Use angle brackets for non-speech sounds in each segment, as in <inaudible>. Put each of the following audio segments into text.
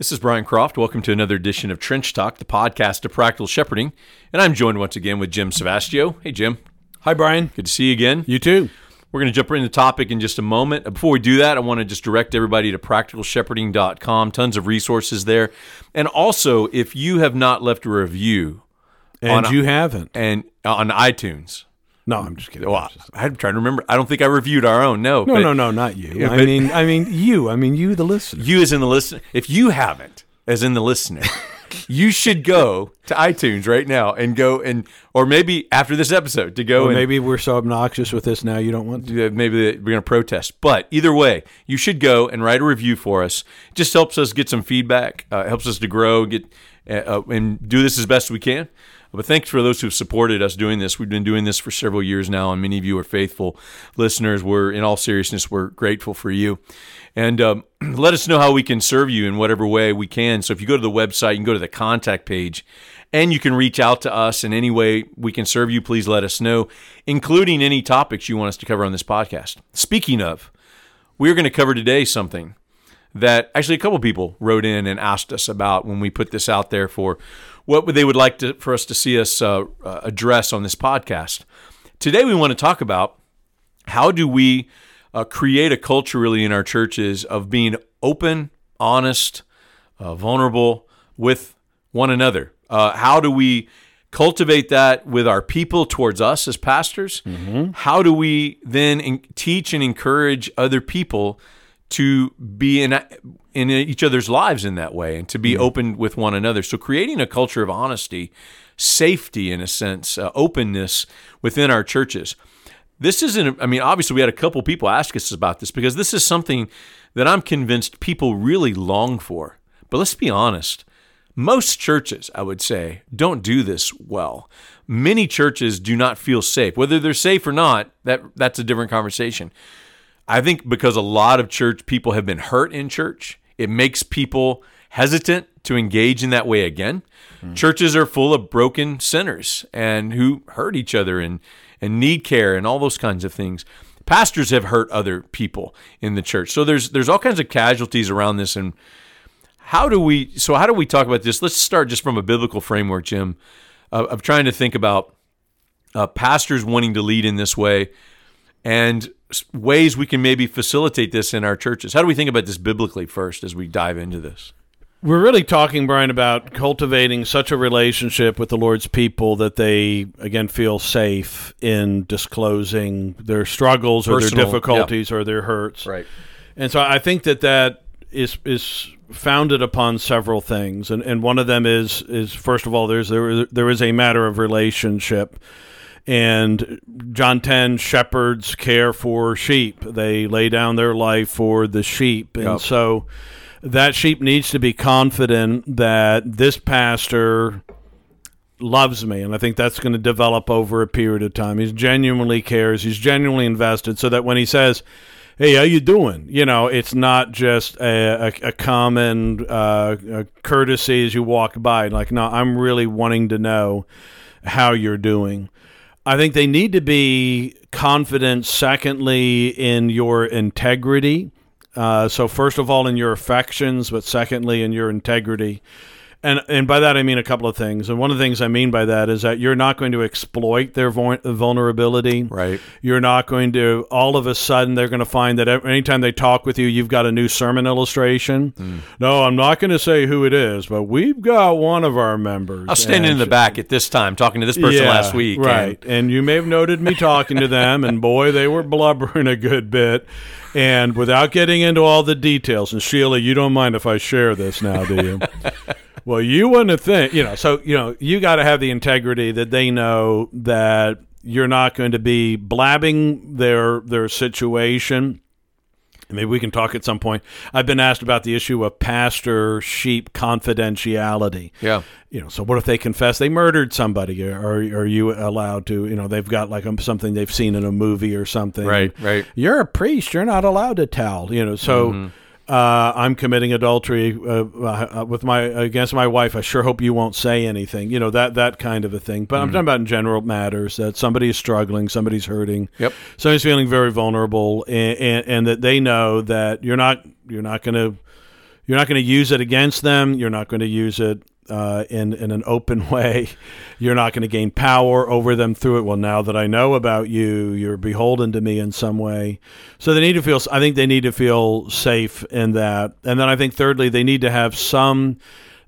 This is Brian Croft. Welcome to another edition of Trench Talk, the podcast of practical shepherding. And I'm joined once again with Jim Savastio. Hey, Jim. Hi, Brian. Good to see you again. You too. We're going to jump right into the topic in just a moment. Uh, before we do that, I want to just direct everybody to practicalshepherding.com. Tons of resources there. And also, if you have not left a review And On- you haven't. and uh, on iTunes, No, I'm just kidding. well, I'm trying to remember. I don't think I reviewed our own. No, no, but no, no, not you. Yeah, I but- mean, I mean you. I mean you, the listener. You as in the listener. If you haven't, as in the listener, <laughs> you should go to iTunes right now and go and, or maybe after this episode to go Or and maybe we're so obnoxious with this now you don't want to. maybe we're going to protest. But either way, you should go and write a review for us. It just helps us get some feedback, uh, helps us to grow, get uh, and do this as best we can. But thanks for those who've supported us doing this. We've been doing this for several years now, and many of you are faithful listeners. We're, in all seriousness, we're grateful for you. And um, <clears throat> let us know how we can serve you in whatever way we can. So if you go to the website, you can go to the contact page and you can reach out to us in any way we can serve you. Please let us know, including any topics you want us to cover on this podcast. Speaking of, we're going to cover today something that actually a couple people wrote in and asked us about when we put this out there for what they would like to, for us to see us uh, uh, address on this podcast. Today we want to talk about how do we uh, create a culture really in our churches of being open, honest, uh, vulnerable with one another. Uh, how do we cultivate that with our people towards us as pastors? How do we then in- teach and encourage other people to be in in each other's lives in that way and to be open with one another? So creating a culture of honesty, safety in a sense, uh, openness within our churches. This isn't i mean obviously we had a couple people ask us about this because this is something that i'm convinced people really long for. But let's be honest. Most churches i would say don't do this well. Many churches do not feel safe. Whether they're safe or not that that's a different conversation i think because a lot of church people have been hurt in church it makes people hesitant to engage in that way again churches are full of broken sinners and who hurt each other and and need care and all those kinds of things. Pastors have hurt other people in the church. So there's there's all kinds of casualties around this and how do we so how do we talk about this? Let's start just from a biblical framework, Jim, uh, of trying to think about uh, pastors wanting to lead in this way and ways we can maybe facilitate this in our churches. How do we think about this biblically first as we dive into this? We're really talking, Brian, about cultivating such a relationship with the Lord's people that they again feel safe in disclosing their struggles or Personal, their yeah. difficulties or their hurts. Right. And so I think that that is is founded upon several things, and and one of them is is first of all there's there there is a matter of relationship, and John ten shepherds care for sheep; they lay down their life for the sheep, and Yep. so that sheep needs to be confident that this pastor loves me. And i think that's going to develop over a period of time. He genuinely cares. He's genuinely invested. So that when he says hey how you doing? You know it's not just a, a, a common uh, a courtesy as you walk by. Like no i'm really wanting to know how you're doing i think they need to be confident secondly in your integrity. Uh, so first of all in your affections but secondly in your integrity and and by that I mean a couple of things. And one of the things I mean by that is that you're not going to exploit their vulnerability. Right. You're not going to all of a sudden they're going to find that anytime they talk with you, you've got a new sermon illustration. Mm. No, I'm not going to say who it is, but we've got one of our members. I was standing in the back at this time talking to this person yeah, last week. and- Right. And, you may have noted me talking to them, and boy, they were blubbering a good bit. And without getting into all the details, and Sheila, you don't mind if I share this now, do you? <laughs> well, you wouldn't think, you know, so, you know, you got to have the integrity that they know that you're not going to be blabbing their their situation. Maybe we can talk at some point. I've been asked about the issue of pastor sheep confidentiality yeah. you know, so what if they confess they murdered somebody? Are, are you allowed to, you know, they've got like um, something they've seen in a movie or something. Right, right. You're a priest. You're not allowed to tell, you know, so uh, I'm committing adultery uh, uh, with my against my wife. I sure hope you won't say anything, you know, that, that kind of a thing. But I'm talking about in general matters that somebody is struggling, somebody's hurting, Yep. somebody's feeling very vulnerable and, and, and that they know that you're not, you're not going to, you're not going to use it against them. You're not going to use it uh, in in an open <laughs> way. You're not going to gain power over them through it. Well, now that I know about you, you're beholden to me in some way. So they need to feel. I think they need to feel safe in that. And then I think thirdly, they need to have some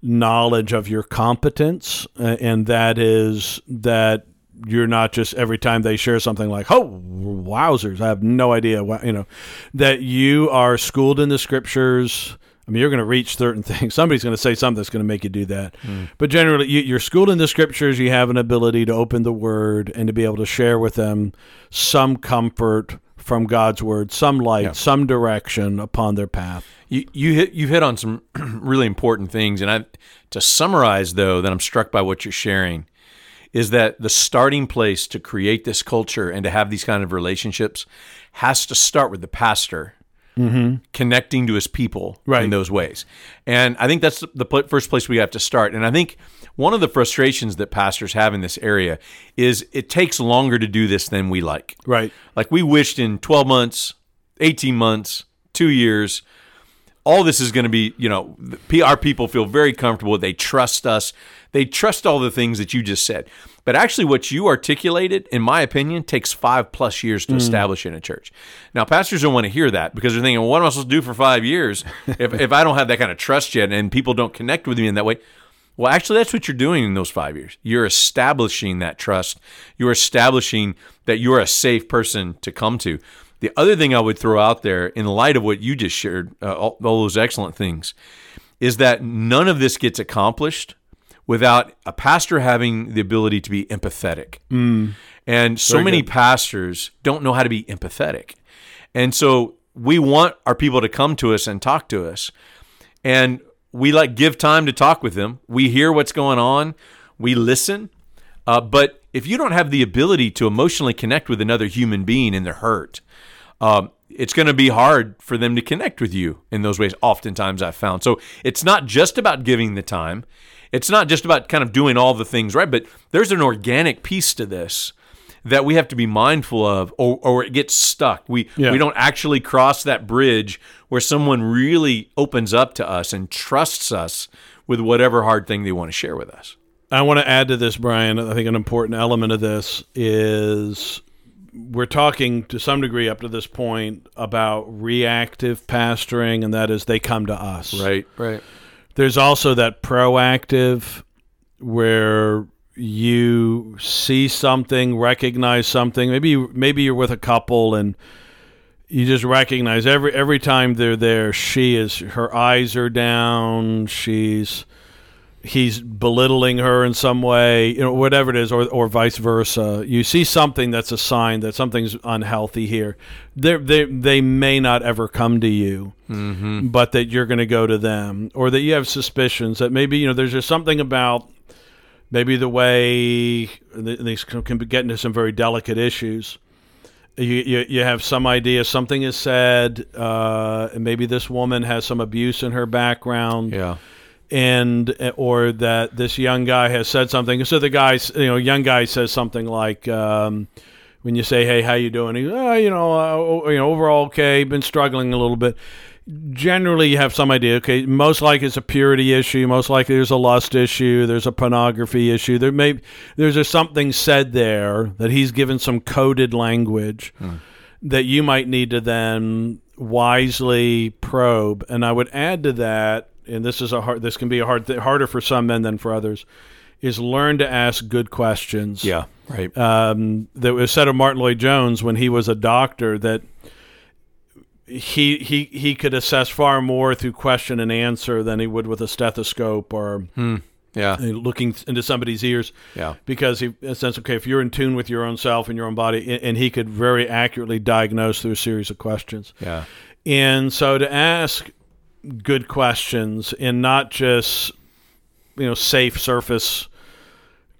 knowledge of your competence, uh, and that is that you're not just every time they share something like, "Oh, wowzers! I have no idea." You know, that you are schooled in the scriptures I mean, you're going to reach certain <laughs> things. Somebody's going to say something that's going to make you do that. Mm. But generally, you, are schooled in the scriptures. You have an ability to open the word and to be able to share with them some comfort from God's word, some light, yeah. some direction upon their path. You you hit you hit on some <clears throat> really important things, and I to summarize though that I'm struck by what you're sharing is that the starting place to create this culture and to have these kind of relationships has to start with the pastor mm-hmm. connecting to his people right. in those ways. And I think that's the first place we have to start. And I think one of the frustrations that pastors have in this area is it takes longer to do this than we like. Right. Like we wished in 12 months, 18 months, two years, all this is going to be, you know, our people feel very comfortable. They trust us. They trust all the things that you just said. But actually, what you articulated, in my opinion, takes five plus years to mm. establish in a church. Now, pastors don't want to hear that because they're thinking, well, what am I supposed to do for five years if, <laughs> if I don't have that kind of trust yet and people don't connect with me in that way? Well, actually, that's what you're doing in those five years. You're establishing that trust. You're establishing that you're a safe person to come to. The other thing I would throw out there, in light of what you just shared, uh, all, all those excellent things, is that none of this gets accomplished without a pastor having the ability to be empathetic. Mm. And so Very many good. pastors don't know how to be empathetic. And so we want our people to come to us and talk to us. And we like give time to talk with them. We hear what's going on. We listen. Uh, but if you don't have the ability to emotionally connect with another human being in their hurt, um, it's going to be hard for them to connect with you in those ways. Oftentimes, I've found. So it's not just about giving the time it's not just about kind of doing all the things right, but there's an organic piece to this that we have to be mindful of or, or it gets stuck. We yeah. we don't actually cross that bridge where someone really opens up to us and trusts us with whatever hard thing they want to share with us. I want to add to this, Brian. I think an important element of this is we're talking to some degree up to this point about reactive pastoring, and that is they come to us. Right, right. There's also that proactive where you see something, recognize something. Maybe maybe you're with a couple and you just recognize every every time they're there, she is her eyes are down. She's he's belittling her in some way, you know, whatever it is, or or vice versa. You see something that's a sign that something's unhealthy here. They they they may not ever come to you, mm-hmm. but that you're going to go to them, or that you have suspicions that maybe you know there's just something about maybe the way these can get into some very delicate issues. You, you, you have some idea something is said, uh, and maybe this woman has some abuse in her background. Yeah and or that this young guy has said something. So the guy, you know, young guy says something like, um, when you say, "Hey, how you doing?" Oh, you know, uh, you know, overall okay. Been struggling a little bit. Generally, you have some idea. Okay, most likely it's a purity issue. Most likely there's a lust issue. There's a pornography issue. There may there's a something said there that he's given some coded language hmm. that you might need to then wisely probe. And I would add to that and this is a hard this can be a hard th- harder for some men than for others is learn to ask good questions. Yeah right. Um, that was said of Martyn Lloyd-Jones when he was a doctor that he he he could assess far more through question and answer than he would with a stethoscope or hmm. yeah. looking into somebody's ears. Yeah. Because he in a sense okay if you're in tune with your own self and your own body and he could very accurately diagnose through a series of questions. Yeah. And so to ask good questions and not just you know safe surface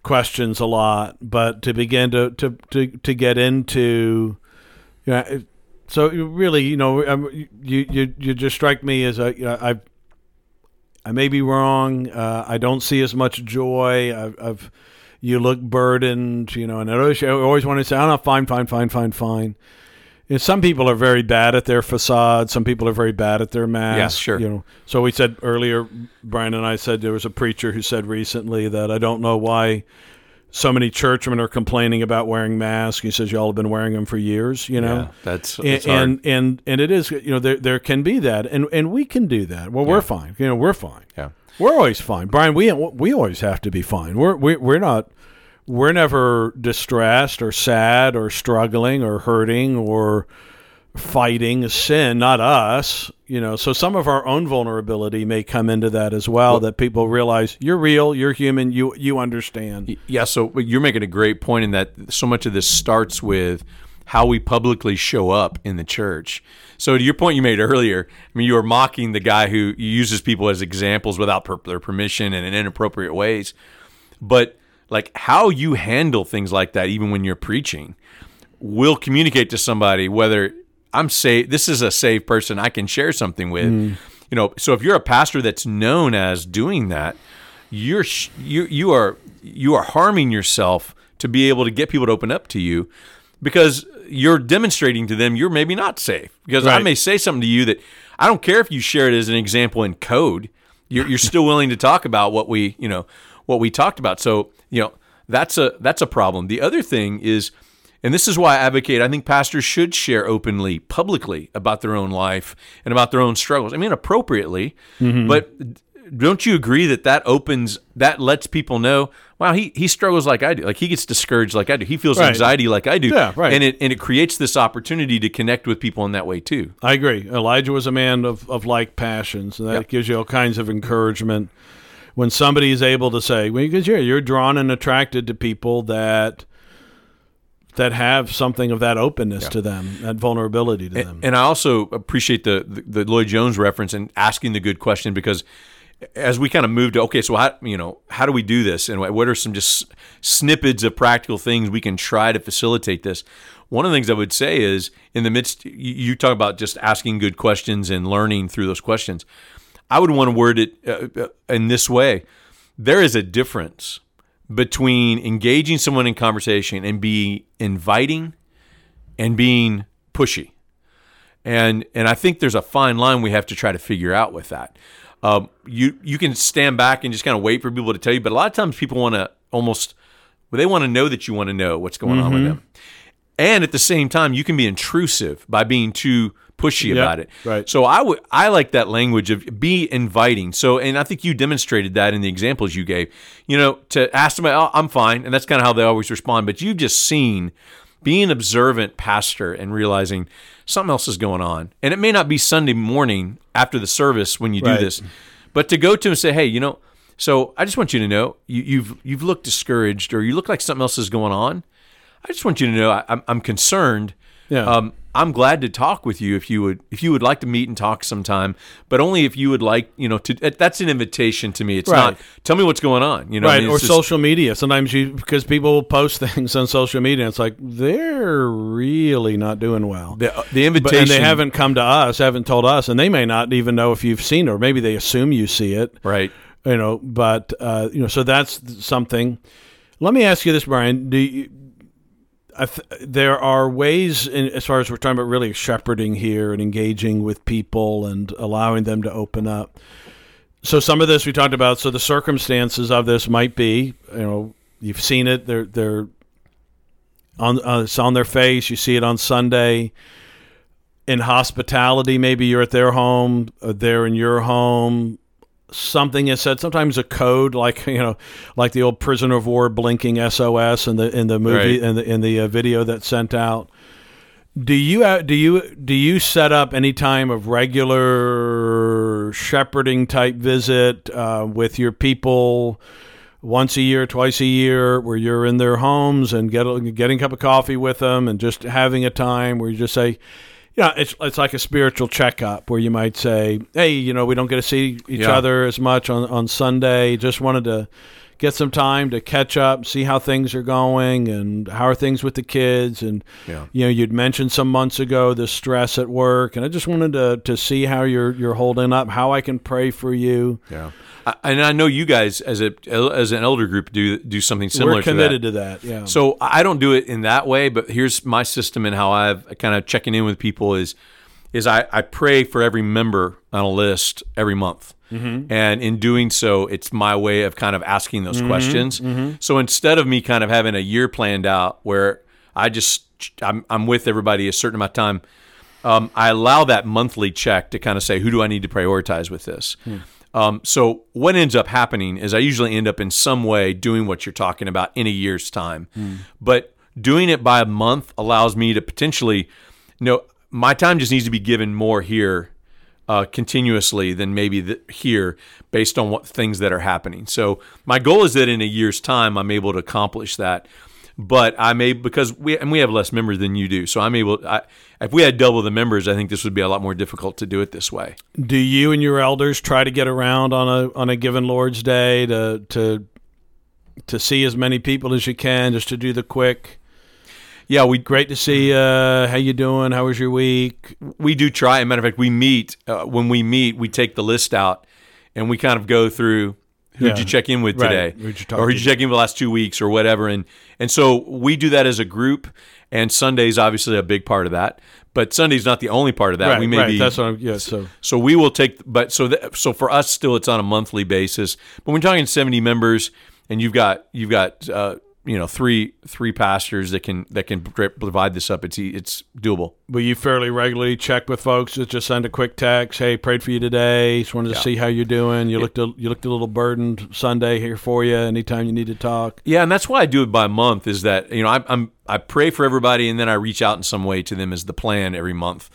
questions a lot, but to begin to to to, to get into you know, so really you know um, you you you just strike me as a you know, I I may be wrong. Uh, I don't see as much joy. I've, I've you look burdened, you know, and I always, I always want to say, "I'm not fine, fine, fine, fine, fine." Some people are very bad at their facade. Some people are very bad at their mask. Yes, sure. You know, so we said earlier, Brian and I said there was a preacher who said recently that I don't know why so many churchmen are complaining about wearing masks. He says y'all have been wearing them for years. You know, Yeah, that's, and, that's and and and it is you know there there can be that and and we can do that. Well, we're fine. You know, we're fine. yeah. We're always fine, Brian. We we always have to be fine. We're we, we're not. We're never distressed or sad or struggling or hurting or fighting sin. Not us, you know. So some of our own vulnerability may come into that as well. that people realize you're real, you're human, you you understand. Yeah, so you're making a great point in that so much of this starts with how we publicly show up in the church. So to your point you made earlier, I mean, you were mocking the guy who uses people as examples without per- their permission and in inappropriate ways. But like how you handle things like that, even when you're preaching, will communicate to somebody whether I'm safe. This is a safe person I can share something with. Mm. You know, so if you're a pastor that's known as doing that, you're you you are you are harming yourself to be able to get people to open up to you because you're demonstrating to them you're maybe not safe because I may say something to you that I don't care if you share it as an example in code you're, you're still willing to talk about what we you know what we talked about. So you know that's a that's a problem. The other thing is and this is why I advocate I think pastors should share openly publicly about their own life and about their own struggles. I mean appropriately mm-hmm. but don't you agree that that opens that lets people know wow he, he struggles like i do. Like he gets discouraged like i do. He feels Right. anxiety like i do. Yeah, right. and it and it creates this opportunity to connect with people in that way too. I agree. Elijah was a man of, of like passions, and that Yep. gives you all kinds of encouragement when somebody is able to say, well, because you're, you're drawn and attracted to people that that have something of that openness to them, that vulnerability to them. and i also appreciate the, the the lloyd jones reference and asking the good question because as we kind of moved to okay so how you know how do we do this? And what are some just snippets of practical things we can try to facilitate this? One of the things i would say is in the midst you talk about just asking good questions and learning through those questions i would want to word it uh, uh, in this way. There is a difference between engaging someone in conversation and be inviting and being pushy. And and I think there's a fine line we have to try to figure out with that. Um, you you can stand back and just kind of wait for people to tell you, but a lot of times people want to almost well, they want to know that you want to know what's going on with them, and at the same time you can be intrusive by being too pushy about it. right. So I would I like that language of be inviting. So and I think you demonstrated that in the examples you gave. You know, to ask them, oh, I'm fine, and that's kind of how they always respond. But you've just seen being observant pastor and realizing something else is going on. And it may not be Sunday morning after the service when you do Right. this, but to go to and say, hey, you know, so I just want you to know you, you've you've looked discouraged or you look like something else is going on. I just want you to know I, I'm, I'm concerned. Yeah. Um, I'm glad to talk with you if you would if you would like to meet and talk sometime, but only if you would like you know to. That's an invitation to me. It's Right. not tell me what's going on. You know, I right mean, or just- social media sometimes you because people will post <laughs> things on social media it's like they're really not doing well the, the but, invitation. and they haven't come to us haven't told us and they may not even know if you've seen it or maybe they assume you see it right. you know but uh, you know so that's something let me ask you this brian do you, I there are ways in, as far as we're talking about really shepherding here and engaging with people and allowing them to open up. So some of this we talked about so the circumstances of this might be you know you've seen it they're they're on uh, it's on their face you see it on sunday. In hospitality maybe you're at their home uh, they're in your home something is said sometimes a code like <laughs> you know like the old prisoner of war blinking sos in the in the movie Right. in the in the uh, video that's sent out do you uh, do you do you set up any time of regular shepherding type visit uh, with your people once a year, twice a year, where you're in their homes and get getting a cup of coffee with them and just having a time where you just say, know, it's it's like a spiritual checkup where you might say, hey, you know, we don't get to see each Yeah. other as much on on Sunday. Just wanted to get some time to catch up, see how things are going, and how are things with the kids. And Yeah. you know, you'd mentioned some months ago the stress at work, and I just wanted to to see how you're you're holding up, how I can pray for you. Yeah. I, and I know you guys as a as an elder group do do something similar We're to that. committed to that. Yeah. So I don't do it in that way, but here's my system and how I've kind of checking in with people is is I, I pray for every member on a list every month. Mm-hmm. And in doing so, it's my way of kind of asking those mm-hmm. questions. Mm-hmm. So instead of me kind of having a year planned out where I just I'm, I'm with everybody a certain amount of time, um, I allow that monthly check to kind of say, who do I need to prioritize with this? Hmm. Um, so what ends up happening is I usually end up in some way doing what you're talking about in a year's time, hmm. but doing it by a month allows me to potentially, you know, my time just needs to be given more here uh, continuously than maybe the, here based on what things that are happening. So my goal is that in a year's time I'm able to accomplish that. But I may because we and we have less members than you do, so I'm able. I, if we had double the members, I think this would be a lot more difficult to do it this way. do you and your elders try to get around on a on a given Lord's Day to to to see as many people as you can, just to do the quick? Yeah, we Great to see you. How you doing? How was your week? we do try. As a matter of fact, we meet uh, when we meet. We take the list out and we kind of go through who Yeah. did you check in with Right. today, Who'd you talk or who did you check in with the last two weeks, or whatever. And and so we do that as a group. And Sunday's obviously a big part of that, but Sunday's not the only part of that. right, we may right. be That's what I'm. Yeah. So so we will take, but so that, so for us, still it's on a monthly basis. But when we're talking seventy members, and you've got you've got uh, you know three three pastors that can that can provide this up. It's it's doable. will you fairly regularly check with folks? Just just send a quick text. Hey, prayed for you today. Just wanted to see how you're doing. You looked a, you looked a little burdened Sunday here for you. Anytime you need to talk. Yeah, and that's why I do it by month. Is that you know I, I'm I pray for everybody, and then I reach out in some way to them as the plan every month.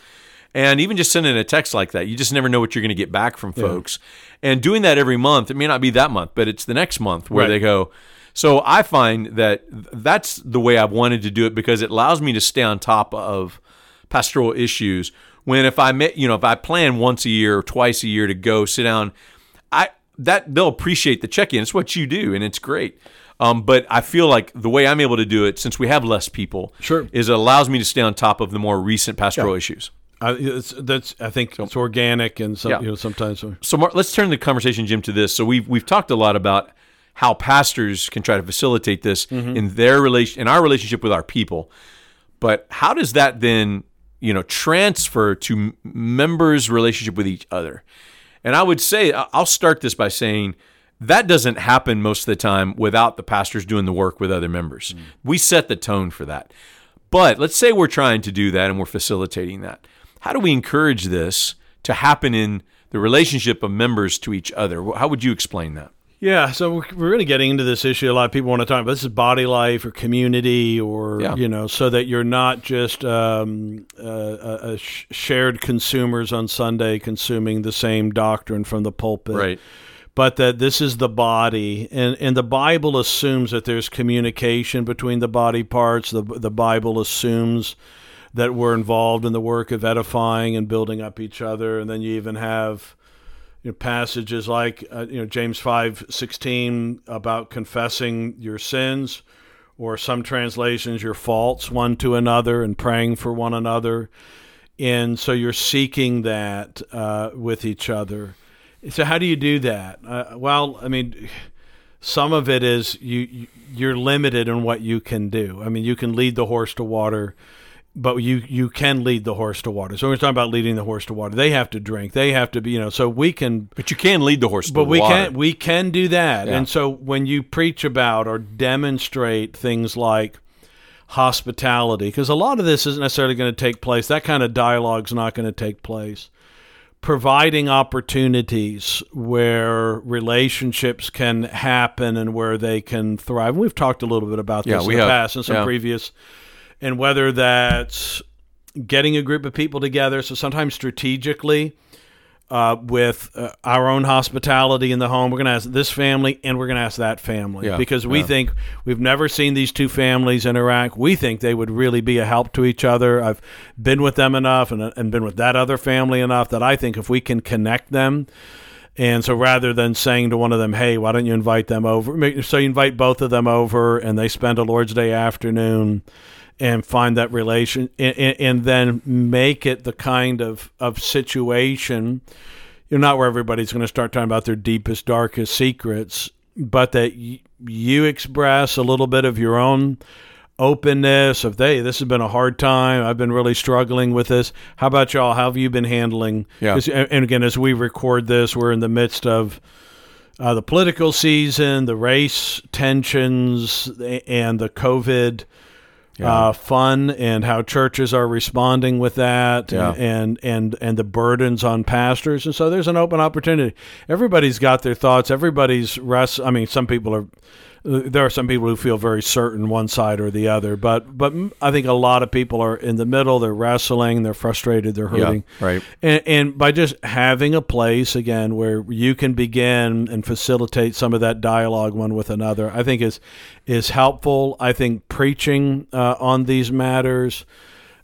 And even just sending a text like that, you just never know what you're going to get back from folks. And doing that every month, it may not be that month, but it's the next month where Right. they go. So I find that that's the way I've wanted to do it because it allows me to stay on top of pastoral issues. When if I met, you know, if I plan once a year or twice a year to go sit down, I that they'll appreciate the check-in. It's what you do, and it's great. Um, but I feel like the way I'm able to do it, since we have less people, Sure. is it allows me to stay on top of the more recent pastoral issues. I, it's, that's I think it's organic and some, Yeah. you know sometimes. So Mark, let's turn the conversation, Jim, to this. So we've we've talked a lot about how pastors can try to facilitate this mm-hmm. in their relation in our relationship with our people. But how does that then, you know, transfer to members' relationship with each other? And I would say I'll start this by saying that doesn't happen most of the time without the pastors doing the work with other members. Mm. We set the tone for that. But let's say we're trying to do that and we're facilitating that. How do we encourage this to happen in the relationship of members to each other? How would you explain that? Yeah, so we're really getting into this issue. A lot of people want to talk about this is body life or community, or Yeah. you know, so that you're not just um, uh, uh, uh, shared consumers on Sunday consuming the same doctrine from the pulpit, Right. But that this is the body, and and the Bible assumes that there's communication between the body parts. The the Bible assumes that we're involved in the work of edifying and building up each other, and then you even have you know, passages like uh, you know James five sixteen about confessing your sins, or some translations your faults one to another and praying for one another, and so you're seeking that uh, with each other. So how do you do that? Uh, well, I mean, some of it is you you- you're limited in what you can do. I mean, you can lead the horse to water but you you can lead the horse to water. So we're talking about leading the horse to water. They have to drink. They have to be, you know. So we can, But you can lead the horse to water. but we water. can we can do that. Yeah. And so when you preach about or demonstrate things like hospitality, because a lot of this isn't necessarily going to take place. That kind of dialogue's not going to take place. Providing opportunities where relationships can happen and where they can thrive. We've talked a little bit about Yeah, this we in the have. past in some Yeah. previous and whether that's getting a group of people together. So sometimes strategically, uh, with uh, our own hospitality in the home, we're going to ask this family and we're going to ask that family Yeah, because we yeah. think we've never seen these two families interact. We think they would really be a help to each other. I've been with them enough and, and been with that other family enough that I think if we can connect them And so rather than saying to one of them, hey, why don't you invite them over? So you invite both of them over and they spend a Lord's Day afternoon and find that relation and, and then make it the kind of, of situation, you know, not where everybody's going to start talking about their deepest, darkest secrets, but that y- you express a little bit of your own openness of hey this has been a hard time. I've been really struggling with this. How about y'all? How have you been handling Yeah. and again as we record this we're in the midst of uh, the political season the race tensions and the covid uh, fun and how churches are responding with that Yeah. and, and and the burdens on pastors. And so there's an open opportunity. Everybody's got their thoughts. Everybody's rest i mean some people are there are some people who feel very certain one side or the other but but i think a lot of people are in the middle they're wrestling they're frustrated they're hurting right. and, and by just having a place again where you can begin and facilitate some of that dialogue one with another, I think is is helpful. I think preaching uh, on these matters,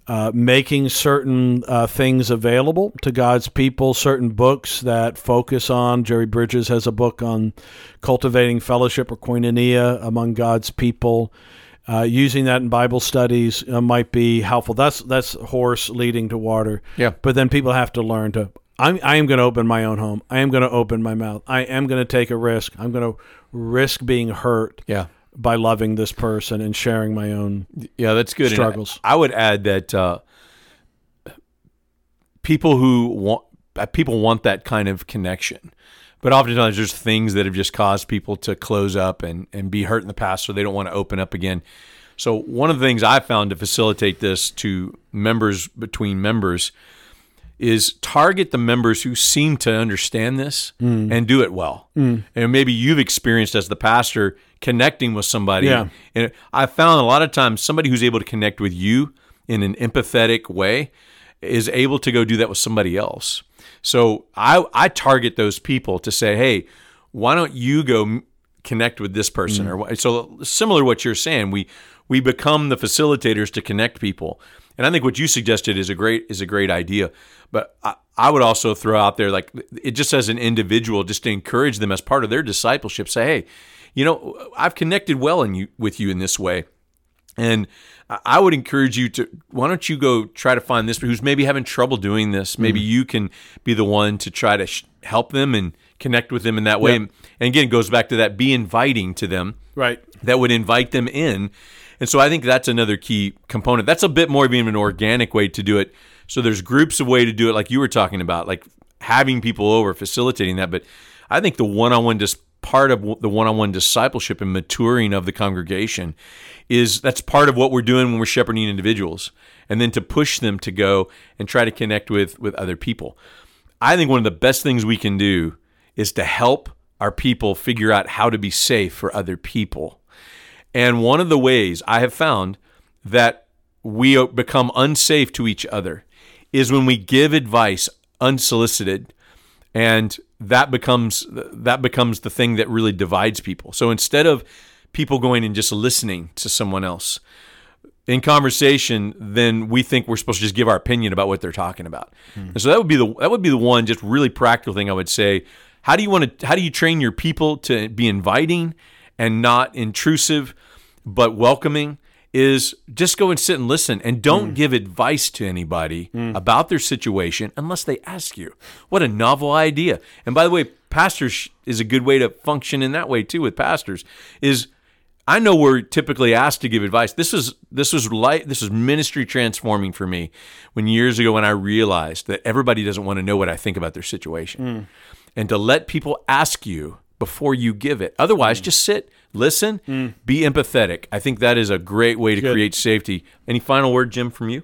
uh, making certain uh, things available to God's people, certain books that focus on. Jerry Bridges has a book on cultivating fellowship or koinonia among God's people. Uh, using that in Bible studies uh, might be helpful. That's that's horse leading to water. Yeah. But then people have to learn to. I'm, I am going to open my own home. I am going to open my mouth. I am going to take a risk. I'm going to risk being hurt Yeah. By loving this person and sharing my own. Yeah, that's good. And I- Struggles. I, would add that uh, people who want uh, people want that kind of connection, but oftentimes there's things that have just caused people to close up and and be hurt in the past, so they don't want to open up again. So one of the things I found to facilitate this to members between members is target the members who seem to understand this and do it well. And maybe you've experienced as the pastor connecting with somebody. Yeah. And I found a lot of times somebody who's able to connect with you in an empathetic way is able to go do that with somebody else. So I I target those people to say, "Hey, why don't you go connect with this person?" Mm. Or so similar to what you're saying, we we become the facilitators to connect people. And I think what you suggested is a great is a great idea. But I, I would also throw out there like it just as an individual, just to encourage them as part of their discipleship. Say, hey, you know, I've connected well in you with you in this way. And I- would encourage you to why don't you go try to find this who's maybe having trouble doing this? Maybe mm-hmm. you can be the one to try to sh- help them and connect with them in that way. Yeah. And, and again, it goes back to that be inviting to them Right. that would invite them in. And so I think that's another key component. That's a bit more of an organic way to do it. So there's groups of way to do it, like you were talking about, like having people over, facilitating that. But I think the one-on-one dis- part of the one-on-one discipleship and maturing of the congregation is that's part of what we're doing when we're shepherding individuals, and then to push them to go and try to connect with with other people. I think one of the best things we can do is to help our people figure out how to be safe for other people. And one of the ways I have found that we become unsafe to each other is when we give advice unsolicited and that becomes that becomes the thing that really divides people. So instead of people going and just listening to someone else in conversation, then we think we're supposed to just give our opinion about what they're talking about. Hmm. And so that would be the that would be the one just really practical thing I would say. How do you want to how do you train your people to be inviting and not intrusive but welcoming? Is just go and sit and listen and don't mm. give advice to anybody mm. about their situation unless they ask you. What a novel idea. And by the way, pastors is a good way to function in that way too with pastors is I know we're typically asked to give advice. This is this was light this was ministry transforming for me when years ago when I realized that everybody doesn't want to know what I think about their situation. Mm. And to let people ask you before you give it. Otherwise, mm. just sit, listen, mm. be empathetic. I think that is a great way to Good. create safety. Any final word, Jim, from you?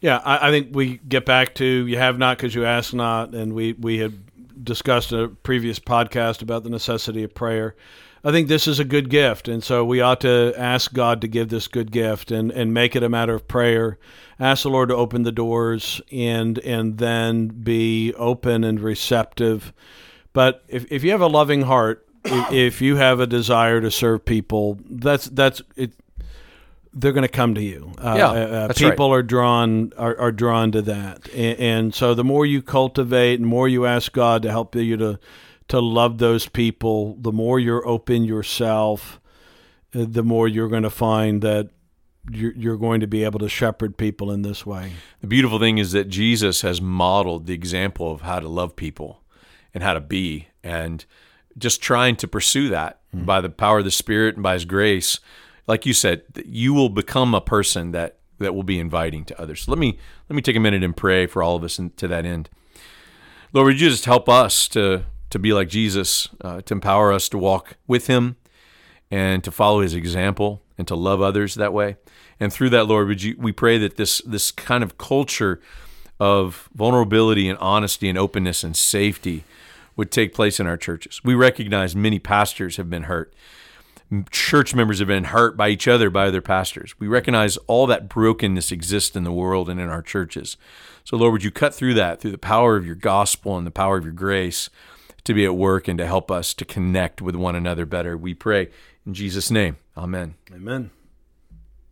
Yeah, I, I think we get back to you have not because you ask not, and we we had discussed a previous podcast about the necessity of prayer. I think this is a good gift, and so we ought to ask God to give this good gift and, and make it a matter of prayer. Ask the Lord to open the doors and and then be open and receptive. But if, if you have a loving heart, if, if you have a desire to serve people, that's that's it they're going to come to you. Uh, Yeah, uh, that's people are drawn are, are drawn to that, and, and so the more you cultivate, and more you ask God to help you to to love those people, the more you're open yourself, uh, the more you're going to find that you're, you're going to be able to shepherd people in this way. The beautiful thing is that Jesus has modeled the example of how to love people and how to be, and just trying to pursue that by the power of the Spirit and by His grace. Like you said, you will become a person that that will be inviting to others. So let me let me take a minute and pray for all of us and to that end. Lord, would you just help us to to be like Jesus, uh, to empower us to walk with Him and to follow His example and to love others that way. And through that, Lord, would you we pray that this this kind of culture of vulnerability and honesty and openness and safety would take place in our churches. We recognize many pastors have been hurt. Church members have been hurt by each other, by other pastors. We recognize all that brokenness exists in the world and in our churches. So, Lord, would you cut through that through the power of your gospel and the power of your grace to be at work and to help us to connect with one another better? We pray in Jesus' name. Amen. Amen.